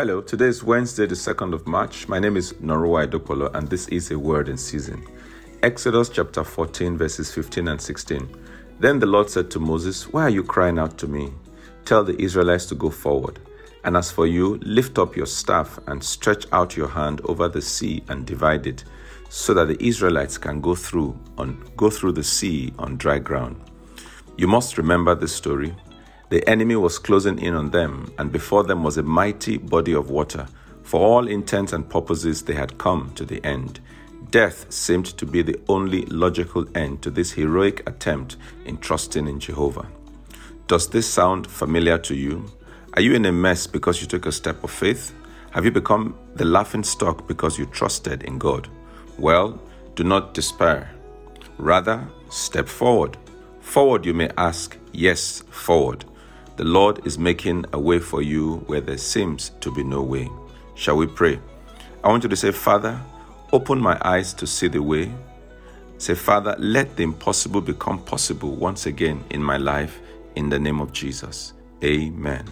Hello, today is Wednesday, the 2nd of March. My name is Norua Idopolo, and this is a word in season. Exodus chapter 14, verses 15 and 16. Then the Lord said to Moses, Why are you crying out to me? Tell the Israelites to go forward. And as for you, lift up your staff and stretch out your hand over the sea and divide it, so that the Israelites can go through on go through the sea on dry ground. You must remember this story. The enemy was closing in on them, and before them was a mighty body of water. For all intents and purposes, they had come to the end. Death seemed to be the only logical end to this heroic attempt in trusting in Jehovah. Does this sound familiar to you? Are you in a mess because you took a step of faith? Have you become the laughing stock because you trusted in God? Well, do not despair. Rather, step forward. Forward, you may ask. Yes, forward. The Lord is making a way for you where there seems to be no way. Shall we pray? I want you to say, Father, open my eyes to see the way. Say, Father, let the impossible become possible once again in my life in the name of Jesus. Amen.